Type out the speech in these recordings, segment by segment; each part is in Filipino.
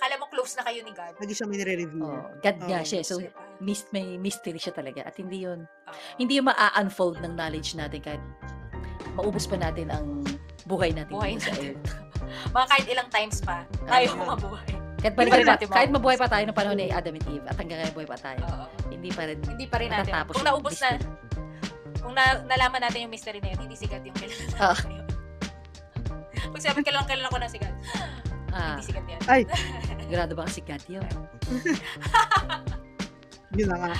kala mo close na kayo ni God. Lagi siya may nire-review. Oh, God nga Oo. siya. So, mis may mystery siya talaga. At hindi yun, Oo. hindi yun ma-unfold ng knowledge natin kahit maubos pa natin ang buhay natin Buhay sa natin. earth. Mga kahit ilang times pa, tayo Oo. mabuhay. Kahit, Hindi pa rin balik pa, natin kahit mabuhay pa tayo ng panahon ni Adam and Eve at hanggang ngayon buhay pa tayo, Oo. hindi pa rin Hindi pa rin natin. Kung yung naubos na, kung na, nalaman natin yung mystery na yun, hindi sigat yung kilala natin yun. Pag sabi kailangan kailangan ko ng sigat, Ah, hindi sigat yan. Ay, grado ba God yun? yun na nga.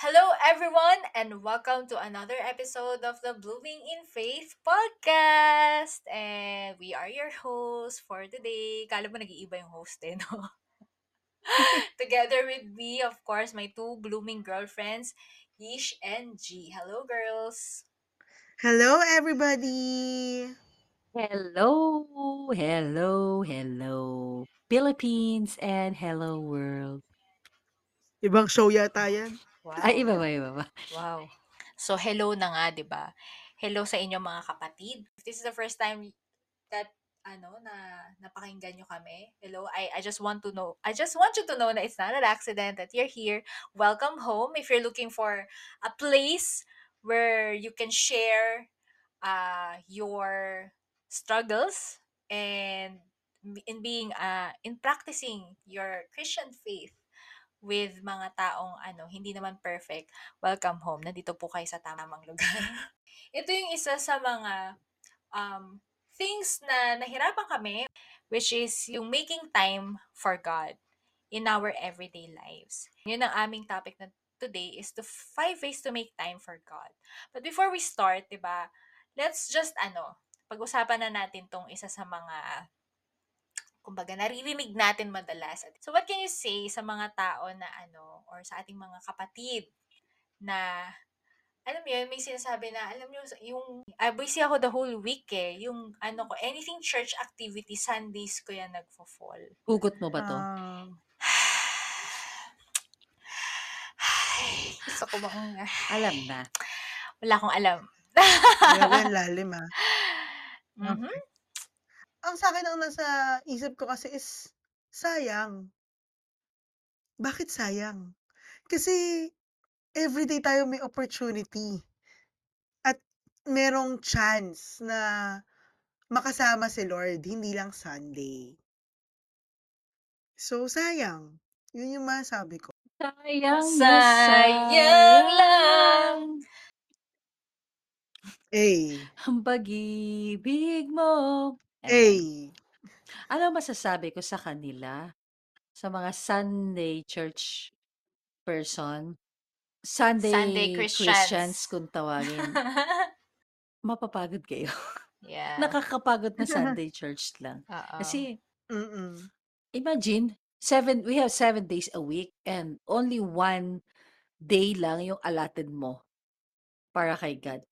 Hello, everyone, and welcome to another episode of the Blooming in Faith podcast. And we are your hosts for today. Kala mo nag-iiba yung host eh, no? Together with me, of course, my two blooming girlfriends, Yish and G. Hello, girls. Hello, everybody! Hello, hello, hello, Philippines and hello world. Ibang show yata yan. Wow. Ay, iba ba, iba ba? Wow. So, hello na nga, di ba? Hello sa inyo mga kapatid. If this is the first time that ano na napakinggan nyo kami. Hello, I I just want to know. I just want you to know that it's not an accident that you're here. Welcome home. If you're looking for a place where you can share uh your struggles and in being uh in practicing your Christian faith with mga taong ano hindi naman perfect welcome home. Nandito po kayo sa tamang lugar. Ito yung isa sa mga um, things na nahirapan kami, which is yung making time for God in our everyday lives. Yun ang aming topic na today is the five ways to make time for God. But before we start, di ba, let's just ano, pag-usapan na natin tong isa sa mga kumbaga, naririnig natin madalas. So, what can you say sa mga tao na ano, or sa ating mga kapatid na, alam mo yun, may sinasabi na, alam nyo, yung, ah, busy ako the whole week eh. Yung, ano ko, anything church activity, Sundays ko yan nagfo-fall. Hugot mo ba to? Ah, Ay, gusto ko bang, Alam na. wala akong alam. grabe lalim ah. Mhm. Ang sa akin ang nasa isip ko kasi is, sayang. Bakit sayang? Kasi, everyday tayo may opportunity. At merong chance na makasama si Lord, hindi lang Sunday. So, sayang. Yun yung masabi ko. Sayang na Sayang lang. A. ang pag-ibig mo. A. Ayan. Ano masasabi ko sa kanila? Sa mga Sunday church person? Sunday, Sunday Christians. Christians. kung tawagin. Mapapagod kayo. yeah. Nakakapagod na Sunday church lang. Oo. Kasi, Mm-mm. imagine, seven, we have seven days a week and only one day lang yung allotted mo para kay God.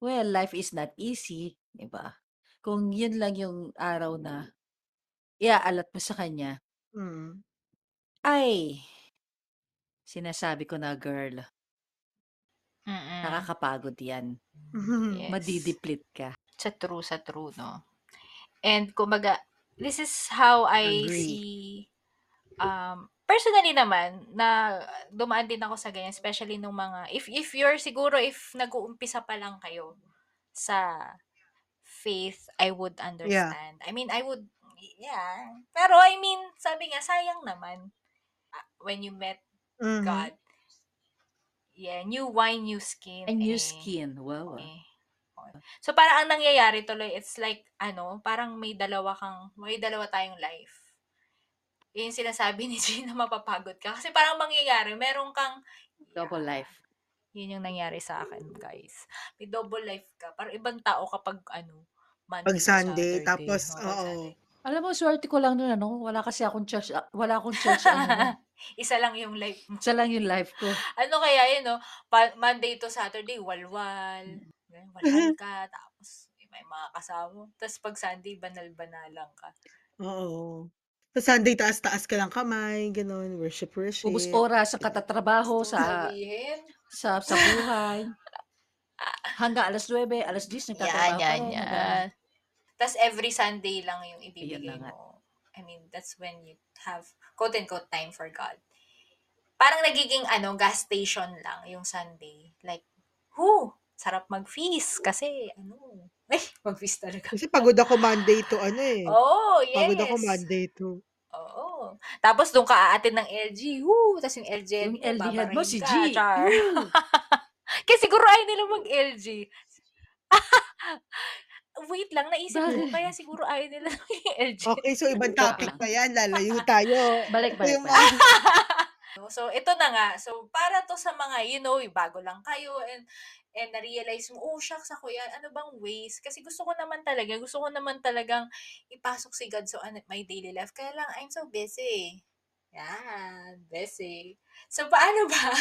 Well, life is not easy, di ba? Kung yun lang yung araw na iaalat mo sa kanya, Mm. ay, sinasabi ko na girl, Mm-mm. nakakapagod yan. Yes. Madideplete ka. Sa true, sa true, no? And kumbaga, this is how I Agree. see, um, personally naman, na dumaan din ako sa ganyan, especially nung mga, if, if you're siguro, if nag-uumpisa pa lang kayo sa faith, I would understand. I mean, I would, yeah. Pero I mean, sabi nga, sayang naman. ah, When you met Mhm. God, yeah, new wine, new skin. And new eh. skin. Wow. Eh. So, parang ang nangyayari tuloy, it's like, ano, parang may dalawa kang, may dalawa tayong life. Yun yung sinasabi ni Gina, mapapagod ka. Kasi parang mangyayari, meron kang, Double life. yun yung nangyari sa akin, guys. May double life ka. Parang ibang tao kapag, ano, Monday Pag Sunday, Saturday. tapos, Oo. Sunday. Alam mo, swerte ko lang nun, ano? Wala kasi akong church, wala akong church, ano. Isa lang yung life mo. Isa lang yung life ko. Ano kaya yun, no? Pa- Monday to Saturday, walwal. Ganun, Walwal ka. Tapos, may mga kasama. Tapos pag Sunday, banal-banalang ka. Oo. Sa Sunday taas-taas ka ng kamay, gano'n, worship, Ubus worship. oras sa katatrabaho, sa sabihin? sa sa buhay. Hanggang 9:00, 10:00 Yan, nagtatrabaho ka yan, hanggang yan. Tas every Sunday lang yung ibibigay na nga. mo. I mean, that's when you have quote unquote time for God. Parang nagiging ano, gas station lang yung Sunday. Like, whoo, sarap mag-feast kasi ano, ay, mag-feast talaga. Kasi pagod ako Monday to ano, eh, Oh, pagod ako yes. Monday to Oo. Tapos doon ka aatin ng LG. Woo! Tapos yung LG Yung LD head mo si. G. Char. Kasi siguro ayaw nila mag-LG. Wait lang, naisip ko. Bakit? Kaya siguro ayaw nila mag-LG. Okay, so ibang Joke topic lang. pa yan, lalayo tayo. Balik, Ito balik, yung balik. mga So, ito na nga. So, para to sa mga, you know, bago lang kayo and and na-realize mo, oh, shucks ako yan. Ano bang ways? Kasi gusto ko naman talaga, gusto ko naman talagang ipasok si God so ano, my daily life. Kaya lang, I'm so busy. Yan, busy. So, paano ba?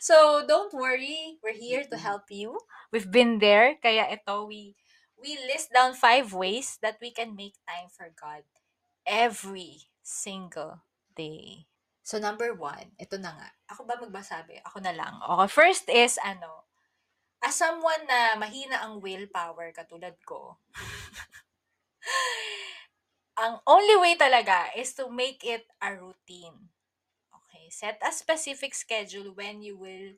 So, don't worry. We're here to help you. We've been there. Kaya ito, we, we list down five ways that we can make time for God every single day. So, number one, ito na nga. Ako ba magbasabi? Ako na lang. Okay, first is, ano, as someone na mahina ang willpower katulad ko, ang only way talaga is to make it a routine. Okay, set a specific schedule when you will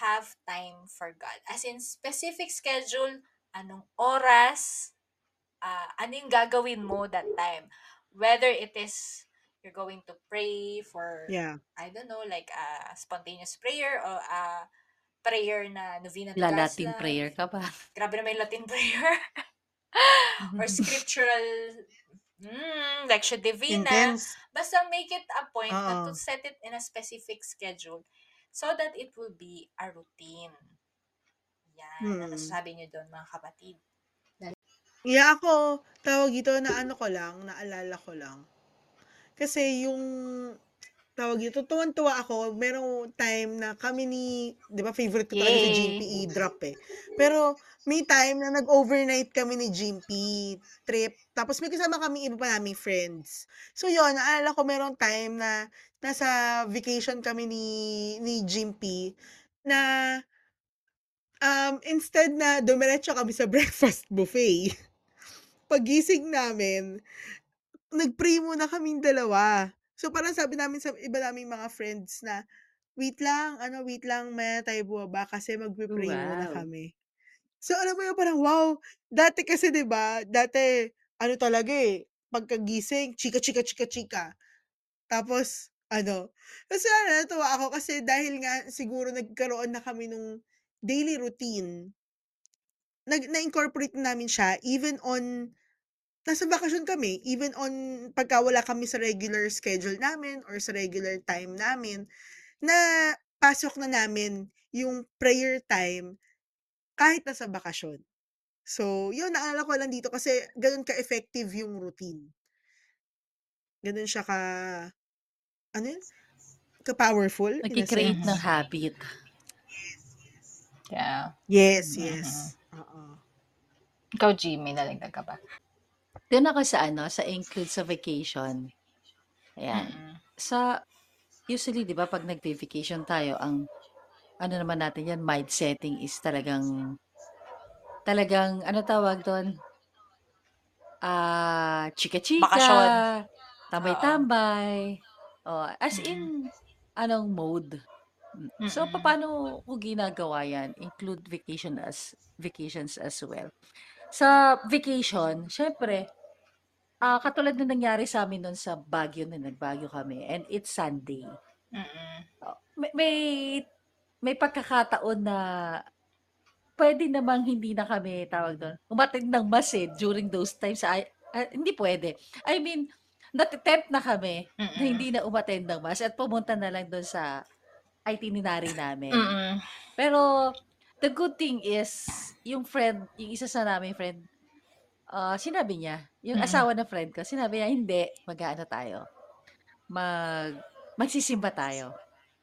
have time for God. As in, specific schedule, anong oras, ah, ano yung gagawin mo that time. Whether it is you're going to pray for, Yeah. I don't know, like a spontaneous prayer or a prayer na novena to La Latin love. prayer ka ba? Grabe naman yung Latin prayer. or scriptural, mm, Lectio Divina. Intense. Basta make it a point na to set it in a specific schedule so that it will be a routine. Yan. Ano Hmm. masasabi niyo doon, mga kapatid? Yeah, ako, tawag ito, na ano ko lang, naalala ko lang. Kasi yung, tawag ito, tuwan-tuwa ako, merong time na kami ni, di ba favorite ko talaga si Yay! i-drop eh. Pero may time na nag-overnight kami ni Jimpy trip. Tapos may kasama kami iba pa naming friends. So yun, naalala ko merong time na nasa vacation kami ni, ni Jimpy na um, instead na dumiretso kami sa breakfast buffet, pagising namin, nag-pray muna kaming dalawa. So parang sabi namin sa iba naming mga friends na, wait lang, ano, wait lang, maya tayo bumaba kasi magpe-pray muna Wow. kami. So alam mo yun, parang wow, dati kasi 'di ba, dati ano talaga eh, pagkagising, chika, chika, chika, chika. Tapos ano, kasi ano, natuwa ako kasi dahil nga siguro nagkaroon na kami nung daily routine, nag na-incorporate namin siya even on nasa bakasyon kami, even on pagka wala kami sa regular schedule namin or sa regular time namin, na pasok na namin yung prayer time kahit nasa bakasyon. So, yun, naalala ko lang dito kasi ganun ka-effective yung routine. Ganun siya ka, ano yun? Ka-powerful Nagki-create ng habit. Yeah. Yes, Mhm. yes. Oo. Ikaw, Jimmy, nalagdag ka ba? Doon ako sa ano, sa include sa vacation. Ayan. Mm-mm. Sa, usually, di ba, pag nag-vacation tayo, ang, ano naman natin yan, mind setting is talagang, talagang, ano tawag doon? Ah, chika-chika, Bakasyon. Tambay-tambay. Oh, as in, anong mode. Mm. So, Mm-mm. paano ko ginagawa yan? Include vacation as, vacations as well. Sa vacation, syempre, ah katulad na nangyari sa amin noon sa Baguio na nagbagyo kami and it's Sunday. Mm-mm. Oh, may, may may pagkakataon na pwede namang hindi na kami tawag doon. Umattend ng mass eh, during those times. Ay, ah, hindi pwede. I mean, natitempt na kami na Mm-mm. hindi na umattend ng mass at pumunta na lang doon sa itinerary namin. Mm-mm. Pero the good thing is yung friend, yung isa sa namin friend, ah sinabi niya, yung Mm-mm. asawa ng friend ko, sinabi niya, hindi, mag-ano tayo, mag, magsisimba tayo.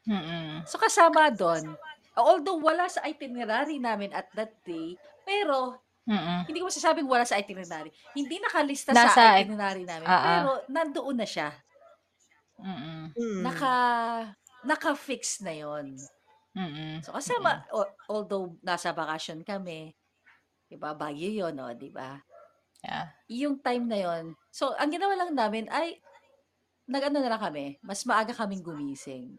Mm-mm. So kasama doon, although wala sa itinerary namin at that day, pero Mm-mm. hindi ko masasabing wala sa itinerary. Hindi nakalista Nasa sa it- itinerary namin, ah. pero nandoon na siya. Mm. Naka. Naka-fix na 'yon. Mm, So, kasama mm. al although nasa bakasyon kami, 'di ba, Baguio 'yon, oh, 'di ba? Yeah. Yung time na 'yon, so ang ginawa lang namin ay nag-ano na lang kami, mas maaga kaming gumising.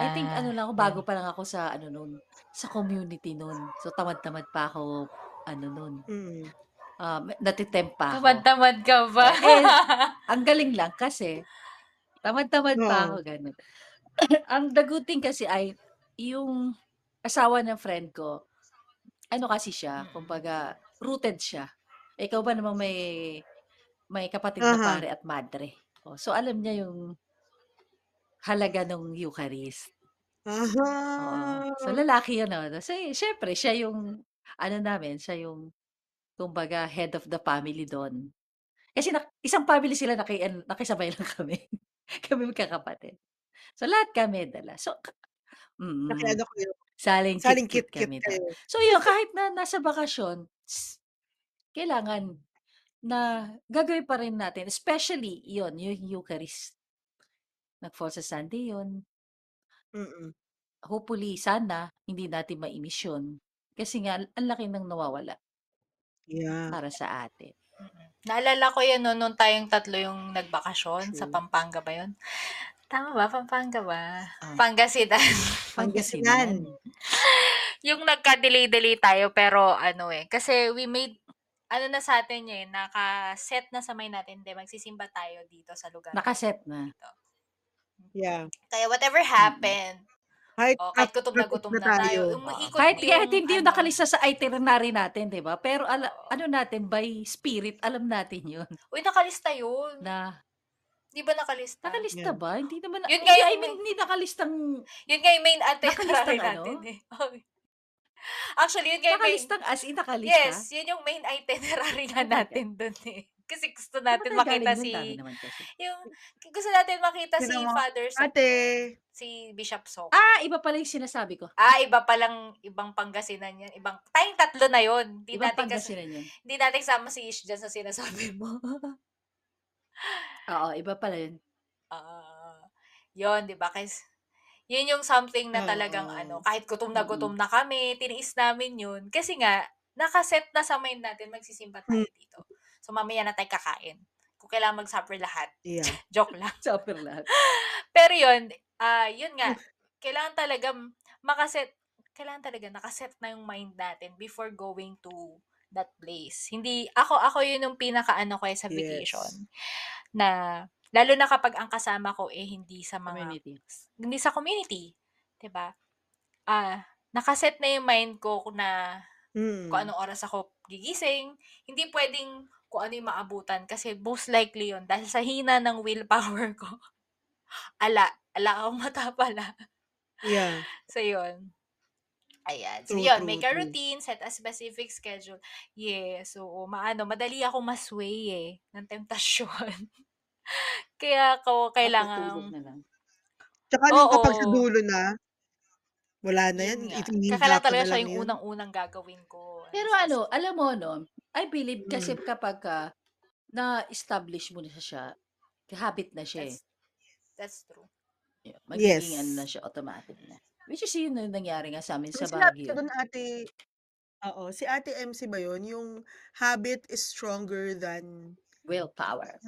I think ano Yeah, lang ako, bago yeah. pa lang ako sa ano nun, sa community nun. So, tamad-tamad pa ako ano nun, Mm. um, nate-tempt pa ako. Tamad-tamad ka ba? Eh, ang galing lang kasi tamad-tamad pa ako, Oo. Ang the good thing kasi ay yung asawa ng friend ko, ano kasi siya, Mm. kumbaga rooted siya. Ikaw ba namang may may kapatid na pare at madre. Oh, so alam niya yung halaga nung Eucharist. Oo. So, Aha. lalaki 'yun, oh. So, siyempre siya yung ano namin, siya yung kumbaga head of the family dun. Kasi nak isang family sila naki-ano, nakisabay lang kami. Kami magkakapatid. So, lahat kami dala. So, ka mm. Naki-ano kayo, Saling saling kit-kit kit-kit kami kayo. So, 'yun kahit na nasa bakasyon, kailangan na gagawin pa rin natin, especially 'yun, yung Eucharist. Nag-fall sa Sunday 'yun. Mm. Hopefully, sana hindi natin mai-miss 'yun. Kasi nga ang laki ng nawawala. Yeah. Para sa atin. Mm. Naalala ko 'yun 'no, nung tayong tatlo yung nagbakasyon sa True. Pampanga ba 'yun? Tama ba, Pampanga ba? Ah. Pangasinan. Pangasinan. Yung nagka-delay-delay tayo pero ano, eh, kasi we made ano na sa atin eh, naka-set na sa mind natin, "Hindi, magsisimba tayo dito sa lugar na Naka-set na. dito." Yeah. Kaya whatever happened, Kahit oh, kahit gutom na gutom na na tayo, tayo. Umiikot Kahit kahit yung hindi yung ano nakalista sa itinerary natin, 'di ba? Pero ala ano natin, by spirit, alam natin 'yun. Uy, nakalista yun. Na 'Di ba nakalista? nakalista Yeah. ba? Hindi naman na Yun nga I yung mean, hindi nakalistang yun nga yung main itinerary nakalistang natin, ano? eh. Oo. Actually, yun nga yung main Nakalistang as in nakalista? yes, yun yung main itinerary nga natin dun, eh. Kasi gusto natin makita si kasi. yung gusto natin makita si? Father Soc Ate. si Bishop Soc. Ah, iba pala yung sinasabi ko. Ah, iba palang ibang Pangasinan yan. Ibang tayong tatlo na yun. Hindi Ibang natin kasi Pangasinan 'yun. hindi natin sama si Ish diyan sa sinasabi mo. Oo, iba pala 'yun. Ah, yun, 'di ba? Kasi yun yung something na talagang ano, Oo. kahit gutom na Mm. gutom na kami, tiniis namin yun. Kasi nga, naka-set na sa mind natin, magsisimba tayo Hmm. dito. So, mamaya na tayo kakain. Kung kailangan mag-supper lahat. Yeah. Joke lang. Supper lahat. Pero yun, ah, yun nga, kailangan talaga maka-set kailangan talaga naka-set na yung mind natin before going to that place. Hindi ako ako yun yung pinakaano ko, eh, sa Yes. vacation, na lalo na kapag ang kasama ko, eh, hindi sa mga Community. hindi sa community, ba? Ah, naka-set na yung mind ko na kung Mm. anong oras ako gigising. Hindi puwedeng kung ano yung maabutan kasi most likely yun dahil sa hina ng willpower ko. Ala, ala akong mata pala. Yeah. So, yun. Ayan. So, True, yun, true, make a true. routine, set a specific schedule. Yes, oo, maano, madali akong ma-sway, eh, ng temptasyon. Kaya ako na lang. Tsaka nung kapag sa dulo na, wala na yan, Yun ko talaga siya yung yun. unang-unang gagawin ko. Pero Yes, ano, alam mo 'no, I believe kasi Mm. kapagka na-establish mo na siya, habit na siya, eh. That's that's true. Yeah, magiging Yes. ano na siya, automatic na. Which is yun yung nangyari nga sa'min Yung sa sinabi ko Baguio. dun ate oo, si Ate MC ba yun, yung habit is stronger than Willpower.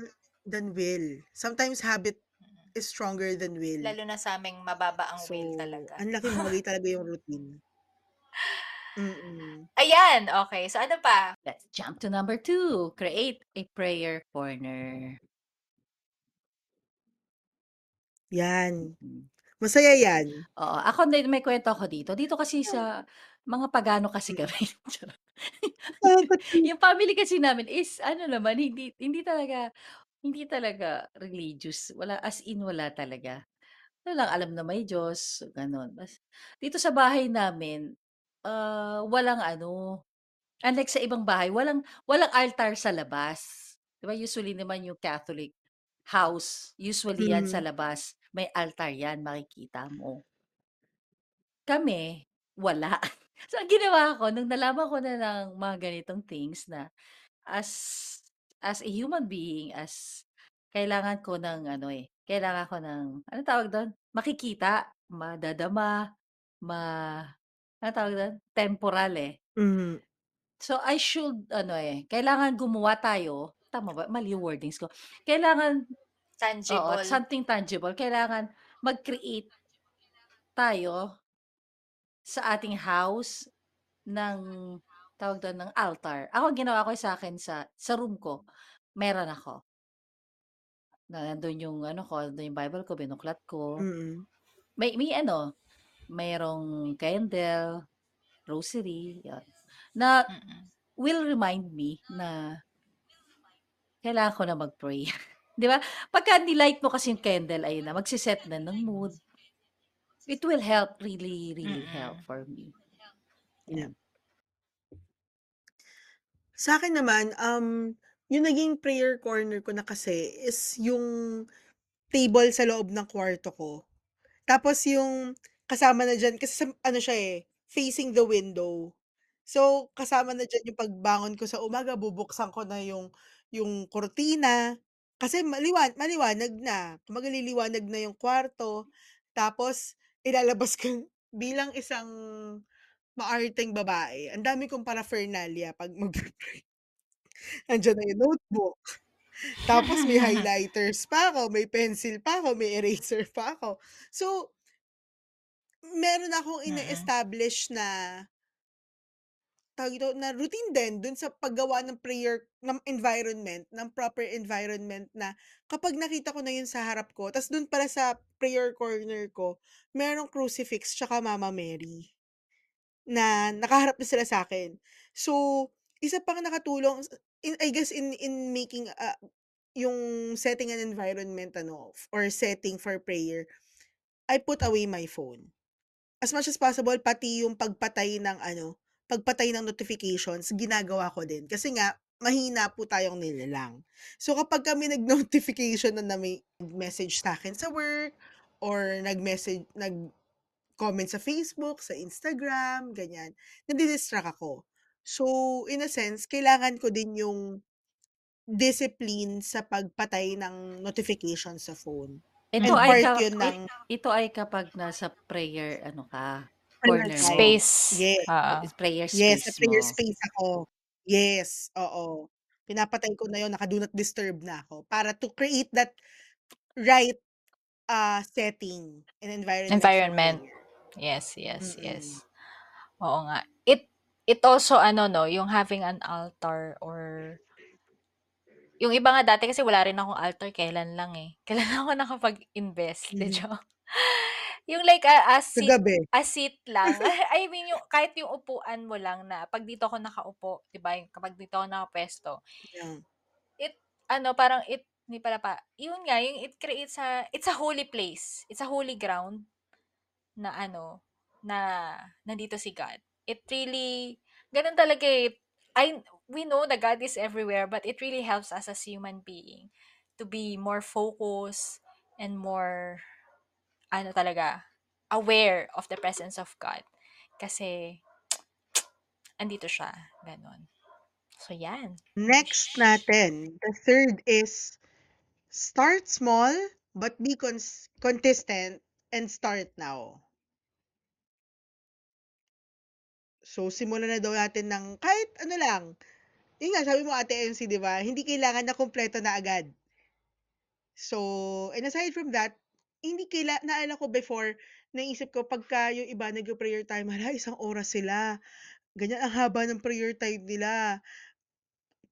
than will. Sometimes habit Mm. is stronger than will. Lalo na sa'ming mababa ang So, will talaga. ang laking bagay talaga yung routine. Mm. Ayan, okey. So, ano pa? Let's jump to number 2, create a prayer corner. Yan. Mm. Masaya yan. Oo, ako din may kuwento ako dito. Dito kasi sa mga pagano kasi Mm. kami, charot. Yung family kasi namin is ano naman, hindi hindi talaga hindi talaga religious. Wala as in wala talaga. Ano lang, alam na may Diyos, gano'n. Bas dito sa bahay namin, ah, walang ano, unlike sa ibang bahay, walang walang altar sa labas. 'Di ba usually naman yung Catholic house, usually yan sa Mhm. labas, may altar yan, makikita mo. Kami, wala. So, ang ginawa ko nung nalaman ko na ng mga ganitong things na as as a human being, as kailangan ko ng ano, eh, kailangan ko ng anong tawag dun? Makikita, madadama, ma anong tawag dun? Temporal, eh. Mhm. So, I should ano, eh, kailangan gumawa tayo tama ba? Mali yung wordings ko. Kailangan oo, Tangible. something tangible. Kailangan mag-create tayo sa ating house ng tawag dun, ng altar. Ako ang ginawa ko sa'kin sa sa room ko, meron ako. Na nandun yung ano ko, nandun yung Bible ko, binuklat ko. Mm. May may ano, mayroong candle, rosary, yun. Na Mm. will remind me na kailangan ko na mag-pray. 'Di ba? Pagka nilight mo kasi yung candle, ayun na, magse-set na ng mood. It will help, really, really help Mm. for me. Yeah. Yan. Sa'kin naman, um, yung naging prayer corner ko na kasi is yung table sa loob ng kwarto ko. Tapos yung kasama na diyan kasi sa ano siya, eh, facing the window. So, kasama na diyan yung pagbangon ko sa umaga bubuksan ko na yung yung kurtina kasi maliwan maliwanag na. Kumbaga liliwanag na yung kwarto. Tapos ilalabas ko bilang isang maarteng babae, ang dami kong paraphernalia 'pag magpe-pray. Andiyan na yung notebook, tapos may highlighters pa ako, may pencil pa ako, may eraser pa ako. So meron akong Mm. ine-establish na tawag dito, na routine din dun sa paggawa ng prayer ng environment, ng proper environment na kapag nakita ko na yun sa harap ko ta's dun pala sa prayer corner ko, merong crucifix tsaka Mama Mary. Na nakaharap na sila sa'kin. So, isa pang nakatulong in I guess in in making, ah, yung setting an environment ano, or setting for prayer, I put away my phone. As much as possible, pati yung pagpatay ng ano, pagpatay ng notifications ginagawa ko din. Kasi nga mahina po tayong nilalang. So, kapagka may nag-notification na na may message sa'kin sa work or nag-message nag-comment sa Facebook, sa Instagram, ganyan, nadi-distract ako. So, in a sense, kailangan ko din yung discipline sa pagpatay ng notification sa phone. And Ito ay part ka yun ng ito ay kapag nasa prayer ano ka, corner mo. Space. Yes. Oo. Prayer Yes, sa space prayer mo. space ako. Yes, oo. Pinapatay ko na yun, naka-do not disturb na ako para to create that right, ah, setting and environment for Environment. prayer. Yes, yes, yes. Mm. Oo nga. It it also ano 'no, yung having an altar or yung iba nga dati kasi wala rin akong altar, kailan lang, eh. Kailan ako nakapag-invest, 'di Mhm. joke. Yung like a a seat Kagabi. a seat lang. I mean yung kahit yung upuan mo lang na 'pag dito ako nakaupo, 'di ba, yung kapag dito ako nakapuwesto, Yeah. it ano, parang it hindi pala pa yun nga, yung it creates a it's a holy place. It's a holy ground na ano, na nandito si God. It really ganun talaga, eh. I we know that God is everywhere, but it really helps us as human being to be more focused and more ano talaga, aware of the presence of God. Kasi andito siya, gano'n. So, yan. Next natin, the third is start small but be cons consistent and start now. So, simulan na daw natin ng kahit ano lang. Yun nga, sabi mo Ate MC, 'di ba, hindi kailangan na kumpleto na agad. So, and aside from that, hindi kaila naalala ko before, naisip ko pagka yung iba nagpe-prayer time, hala, isang oras sila, ganyan, ang haba ng prayer time nila.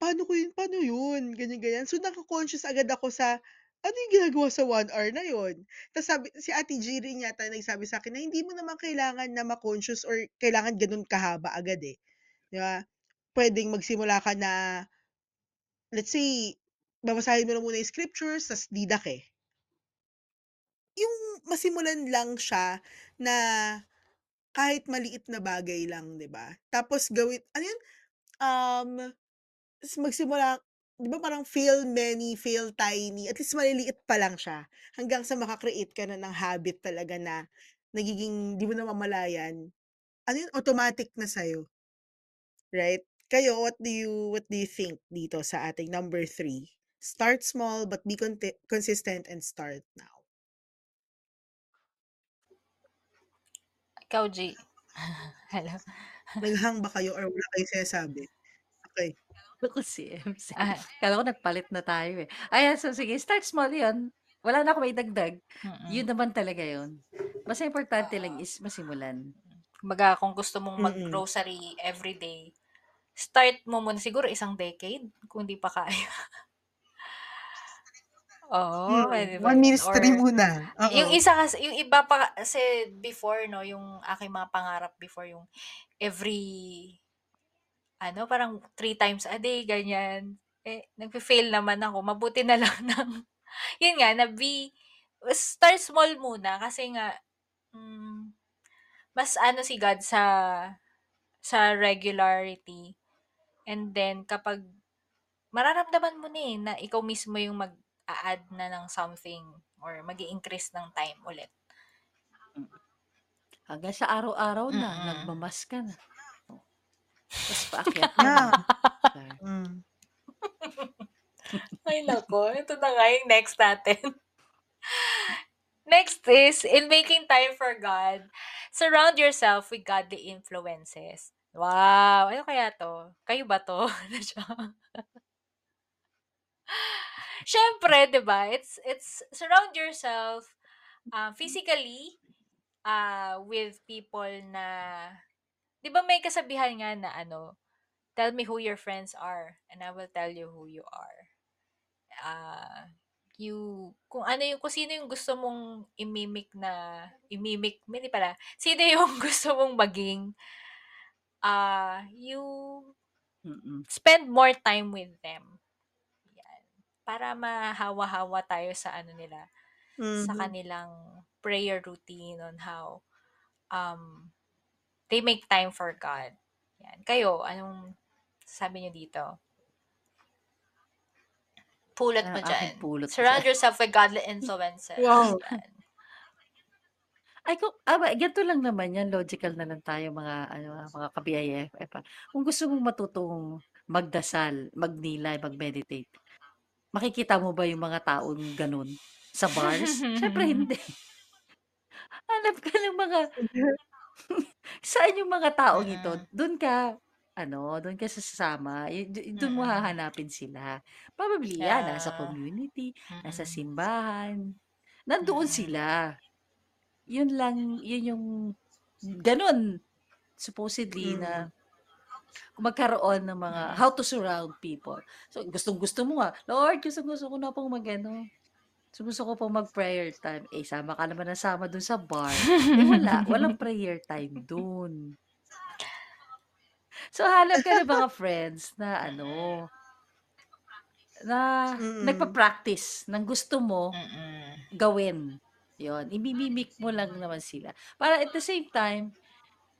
Paano ko yun paano yun? Ganyan, ganyan. So, nako-conscious agad ako sa ano yung ginagawa sa 1 hour na yun. Ta's sabi si Ate G rin yata nagsabi sa'kin na hindi mo naman kailangan na ma-conscious or kailangan gano'n kahaba agad, eh, 'di ba? Puwedeng magsimula ka na let's say, babasahin mo lang muna yung scriptures ta's didac, eh. Masimulan lang siya na kahit maliit na bagay lang, 'di ba? Tapos gawin ano yun, um, magsimula 'di ba parang fail many, fail tiny, at least maliliit pa lang siya hanggang sa maka-create ka na ng habit talaga na nagiging 'di mo namamalayan, ano yun, automatic na sa'yo. Right? Kayo, what do you what do you think dito sa ating number 3? Start small but be conti consistent and start now. Ikaw, G. Hello? Nag-hang ba kayo or wala kayong sinasabi? Okey. Ako si MC. Ah. Akala ko nagpalit na tayo, eh. Ayan, so sige start small 'yun. Wala na akong maidagdag. Mm. 'Yun naman talaga 'yun. Basta importante lang is masimulan. Kumbaga kung gusto mong Mm. mag-grocery everyday, start mo muna siguro isang decade kung di pa kaya. Oo, Hmm, one ministry or muna, yung oo. isa kasi yung iba pa kasi before 'no, yung aking mga pangarap before yung every ano, parang 3 times a day, ganyan. Eh, nagfe-fail naman ako. Mabuti na lang ng yun nga na be start small muna kasi nga, hmm, mas ano si God sa sa regularity. And then kapag mararamdaman mo na, eh, na ikaw mismo yung mag-a-add na ng something or mag-i-increase ng time ulit. Mm. Hanggang sa araw-araw na Mm. nagma-mass ka na. Oh. Tas paakyat na. Hmm. Ay naku, ito na nga yung next natin. Next is, in making time for God, surround yourself with godly influences. Wow! Ano kaya 'to? Kayo ba 'to? Siyempre, 'di ba? It's it's surround yourself, ah, physically, ah, with people na 'di ba may kasabihan nga na ano, "Tell me who your friends are and I will tell you who you are." Ah, you kung ano yung kung sino yung gusto mong i-mimic na i-mimic hindi pala, sino yung gusto mong maging, ah, you Mm. spend more time with them. Para mahawa-hawa tayo sa ano nila, sa Mhm. kanilang prayer routine on how, um, they make time for God. Yan. Kayo, anong sabi niyo dito? Pulot mo aking diyan. pulot Surround diyan. yourself with godly influences. Wow. Yan. Ay kung aba ganito lang naman 'yan, logical na lang tayo mga ano, ah, mga ka-BIFF, ah. Kung gusto mong matutong magdasal, magnilay, mag-meditate, makikita mo ba yung mga taong gano'n sa bars? Siyempre hindi. Hanap ka ng mga saan yung mga taong ito, Mm. dun ka ano, dun ka sasama, dun mo Mm. hahanapin sila. Probably yan, nasa Yeah. community, nasa Mm. simbahan, nandoon Mm. sila. Yun lang, yun yung gano'n supposedly na Mm. Magkaroon ng mga Mm. how to surround people. So gustong-gusto mo nga, "Lord, gustong-gusto ko na pong mag-ano, gusto gusto ko pong mag-prayer time." Eh, sama ka naman ng sama dun sa bar. Eh, wala, walang prayer time dun. So hanap ka ng mga friends na ano, na Mm. nagpa-practice ng gusto mo Mm. gawin. Yun, imimimik mo lang naman sila. Para at the same time,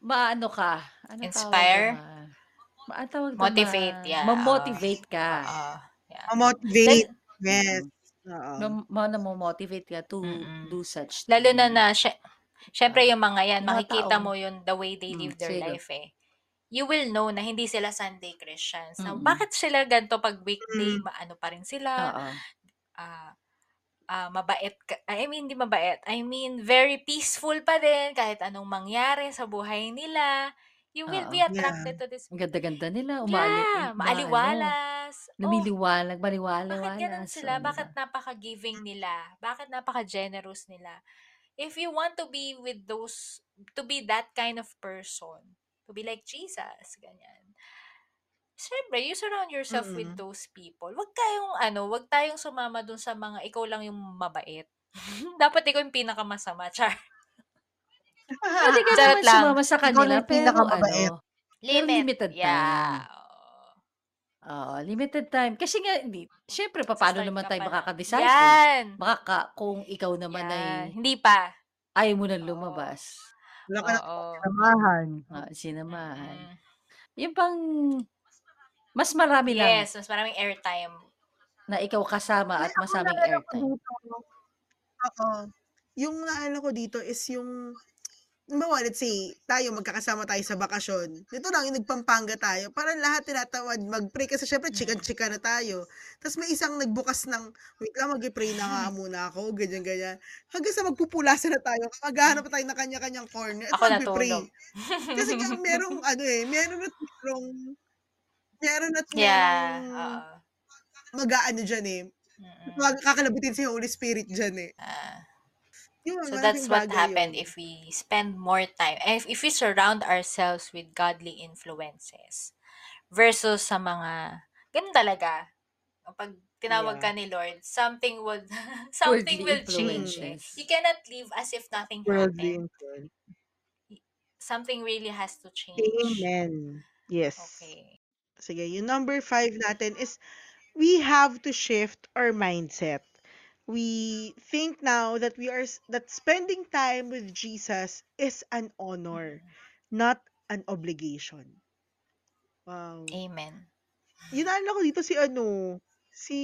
maano ka, anong tawag Inspire? ah, ma anong tawag Motivate, ma yeah, ma-motivate ka. Oo, yeah. Ma-motivate, Lal yes, Mm. oo. Ma ma namo-motivate ka to Mm. do such Lalo na na siye siyempre Ah, yung mga yan, mga makikita taong mo yun the way they hmm, live their sino? life, eh. You will know na hindi sila Sunday Christians. Na Mm. bakit sila ganito 'pag weekday, Mm. maano pa rin sila, Oo. ah, ah, mabait ka I mean, hindi mabait, I mean very peaceful pa din kahit anong mangyari sa buhay nila. You will Oo. be Yeah. attracted to this Ang ganda-ganda nila, umaali Yeah, um, maano, maaliwalas. Oh, lumiliwanag, bakit gano'n maliwaliwalas, sila? oh, 'di Bakit ba? napaka-giving nila? Bakit napaka-generous nila? If you want to be with those to be that kind of person, to be like Jesus, ganyan. Siyempre, you surround yourself with Mm. those people. Wag kayong ano, wag tayong sumama dun sa mga ikaw lang yung mabait. Dapat ikaw yung pinakamasama, char. Puwede ka Charot naman lang. sumama sa Ikaw kanila yung pero pinakamabait. ano, pero Limit, limited yeah, time. oo. Oo, limited time. Kasi nga hindi siyempre papaano Magsa-start naman ka tayo pa lang. Yan! Makaka kung ikaw naman Yan, ay hindi pa. ayaw mo ng Oo. lumabas. Wala ka ng Oo. sinamahan. Ah, sinamahan. Mm. Yung bang mas marami lang Yes, mas maraming airtime. na ikaw kasama Ay, at ako masaming naalala ko airtime. dito oo. Yung naalala ko dito is yung halimbawa, let's say, tayo magkakasama tayo sa bakasyon. Ito lang, yung nagpampanga tayo. Parang lahat tinatawad mag-pray kasi syempre Mm. chika-chika na tayo. Tapos may isang nagbukas ng, wait lang, mag-pray na nga muna ako, ganyan-ganyan. Hanggang sa magpupulasa na tayo, maghahanap tayo ng kanya-kanyang corner at Ako mag-pray. Kasi nga merong ano eh, meron at merong, meron at Yeah, merong oo. mag-aano dyan eh. Mm. Kakalabutin si Holy Spirit dyan eh. Ah. Yun, So malaking that's what bagay happened yun. if we spend more time, if, if we surround ourselves with godly influences versus sa mga, ganun talaga. Pag tinawag ka Yeah. ni Lord, something would, something Worldly will change. eh. influences. You cannot live as if nothing Worldly happened. influence. Something really has to change. Amen. Yes. Okay. Sige, yung number five natin is we have to shift our mindset. We think now that we are s- that spending time with Jesus is an honor, Mm. not an obligation. Wow. Amen. Yun naalala ko dito si ano, si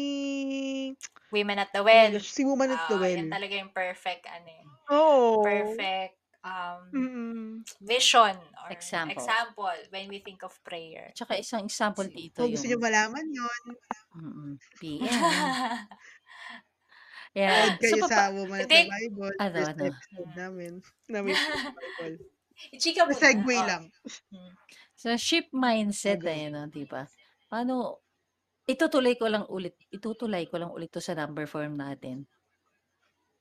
Women at the oh my well. gosh, si Woman at the yan Well. talaga yung perfect, ano eh, Oo. perfect um, Mm-mm. vision or Example. example when we think of prayer. Tsaka isang example dito Kung gusto nyo yung malaman yun, mm, PM. Yeah. nood kayo So, sa papa, Woman at the Bible. ano, First ano? episode namin. Namin sa Bible. Ichika mo Oh. lang. Mm. So, ship mindset Okay. na yun, no, di ba? Paano, itutuloy ko lang ulit, itutuloy ko lang ulit to sa number form natin.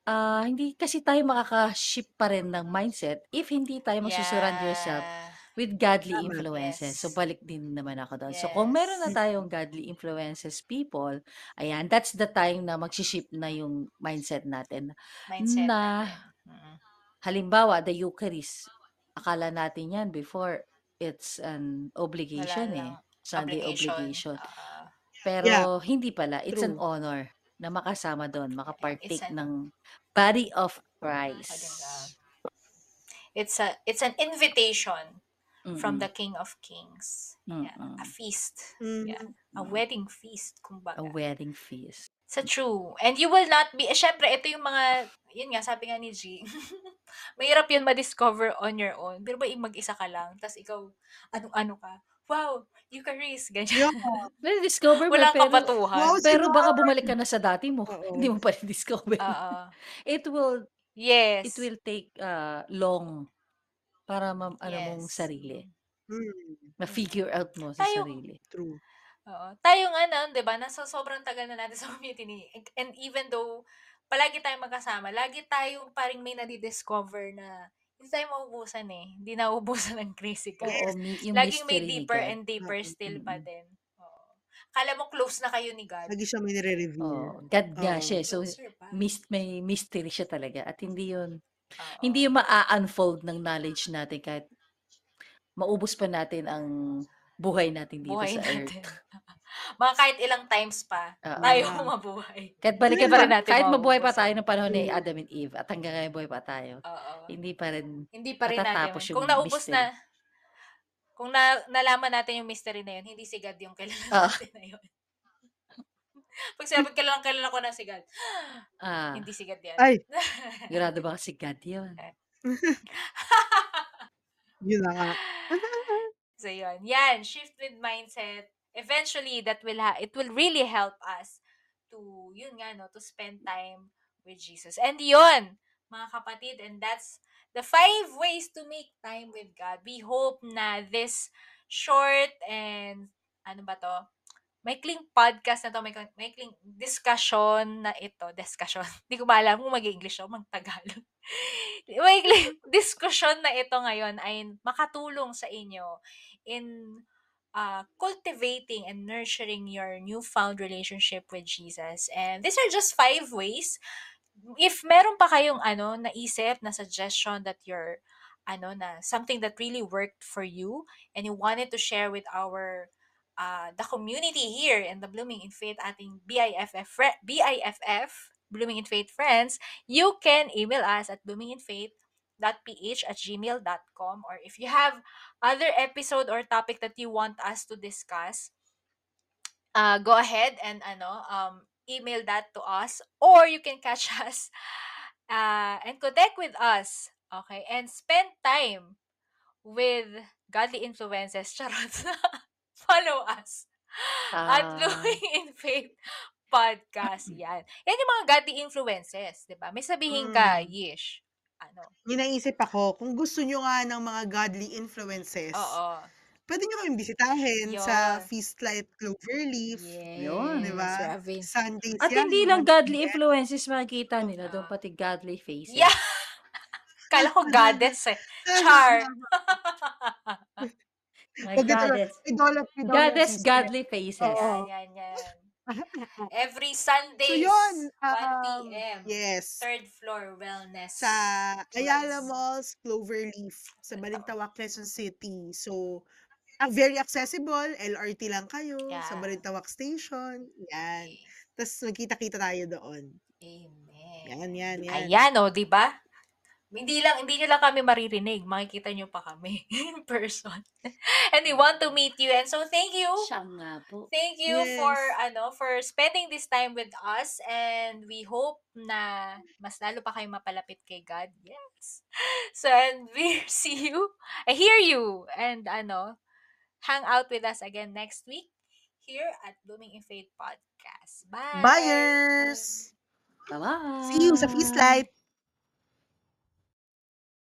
Ah, hindi kasi tayo makaka-ship pa rin ng mindset if hindi tayo magsusurround yourself Yeah. With godly Tama. influences. So, Yes. balik din naman ako doon. So, kung meron na Yes. tayong godly influences people, ayan, that's the time na magsiship na yung mindset natin. Mindset Na, natin. Mm. halimbawa, the Eucharist, akala natin yan before, it's an Wala obligation eh. lang. Sunday Obligation. obligation. Pero Yeah, hindi pala. It's an true. honor na makasama doon, it's makapartake an ng body of Maganda. Christ. It's a it's an invitation from Mm-mm. the King of Kings. Yeah, a Mm-mm. feast. Mhm. Yeah, a Mm. wedding feast, A kumbaga. wedding feast. Sa true. And you will not be, eh, syempre, ito yung mga, yun nga, sabi nga ni G, mahirap yun ma-discover on your own. Pero ba, mag-isa ka lang, tas ikaw, anong-ano ka, wow, Eucharist, ganyan. Yeah. Well, discover mo, Walang pero, kabatuhan. Wow, pero baka bumalik ka na sa dati mo. Oo. Hindi mo pa rin discover. Oo. It will, Yes. it will take uh, long para ma, ano mong Yes. sarili. Mm, Ma-figure out mo sa Tayo, sarili. true. Oo. Tayong ano, 'di ba? Nasa sobrang tagal na natin sa community ni and, even though palagi tayong magkasama, lagi tayong paring may nadi-discover na hindi tayo maubusan eh. Hindi nauubusan ng God. Oo, mi- yung Laging may mystery ni deeper God. and deeper Oo. still pa Mm-mm. din. Oo. Kala mo close na kayo ni God. Lagi siya may nire-reveal. Oh, God nga Oo. siya. eh. So, Closer pa. mis- may mystery siya talaga. At hindi yun, Oo. hindi maa-unfold ng knowledge natin kahit maubos pa natin ang buhay natin dito Buhay sa earth. natin. Mga kahit ilang times pa, Oo. tayo mabuhay. Kahit Hindi balikan pa rin natin kahit mabuhay pa tayo ng panahon ni Mm. Adam and Eve at hanggang ngayon buhay pa tayo, Oo. hindi pa rin Hindi pa rin natin. matatapos yun. yung Kung naubos mystery. na, kung na, nalaman natin yung mystery na yun, hindi si God yung kilala Ah. natin na yun. Pag sinabi kilala, kilala ko na si God, Ah, hindi si God yan. Ay, sigurado ba kasi God yun? yun na nga. so yun. Yan, shift with mindset. Eventually, that will ha- it will really help us to, yun nga, no, to spend time with Jesus. And yun, mga kapatid, and that's the five ways to make time with God. We hope na this short and, ano ba to, maikling podcast na to, may maikling discussion na ito, discussion. Hindi ko ba alam kung mag-English o mag-Tagalog. maikling discussion na ito ngayon ay makatulong sa inyo in uh, cultivating and nurturing your newfound relationship with Jesus. And these are just five ways. If meron pa kayong ano, naisip na suggestion that you're ano na something that really worked for you and you wanted to share with our uh, the community here in the Blooming in Faith ating BIFF, BIFF, Blooming in Faith friends, you can email us at bloominginfaith.ph at gmail.com or if you have other episode or topic that you want us to discuss, uh, go ahead and ano, um, email that to us or you can catch us uh, and connect with us Okay? And spend time with godly influences. Charot. Follow us at Ah. Blooming in Faith podcast. Yan. Yan yung mga godly influences, di ba? May sabihin ka, Mm. Yish. Ano? May naisip ako, kung gusto nyo nga ng mga godly influences, Oo. pwede nyo kaming bisitahin sa Yun. Feastlight Cloverleaf. Yun. Di ba? Yes, Ravin. Sundays At yan. hindi lang godly influences makikita nila doon, pati godly faces. Yeah. Kala ko goddess eh. Char. My goddess. idolatry daw Goddess, godly faces. Oo. Yan, yan, yan. Every Sundays, yun, 1 um, p.m. Yes. Third floor wellness. Sa Ayala. Malls, Cloverleaf, sa Balintawak, Quezon City. So, ah, very accessible. LRT lang kayo sa Yeah. Balintawak Station. Yan. Okay. Tapos magkita-kita tayo doon. Amen. Yan, yan, yan. Ayan, o, di ba? Hindi lang, hindi nyo lang kami maririnig. Makikita nyo pa kami in person. And we want to meet you. And so, thank you. Siya nga po. Thank you Yes. for ano for spending this time with us and we hope na mas lalo pa kayo mapalapit kay God. Yes. So and we see you, I hear you and ano hang out with us again next week here at Blooming in Faith podcast. Bye. Buyers! Bye-bye. See you sa Feastlight!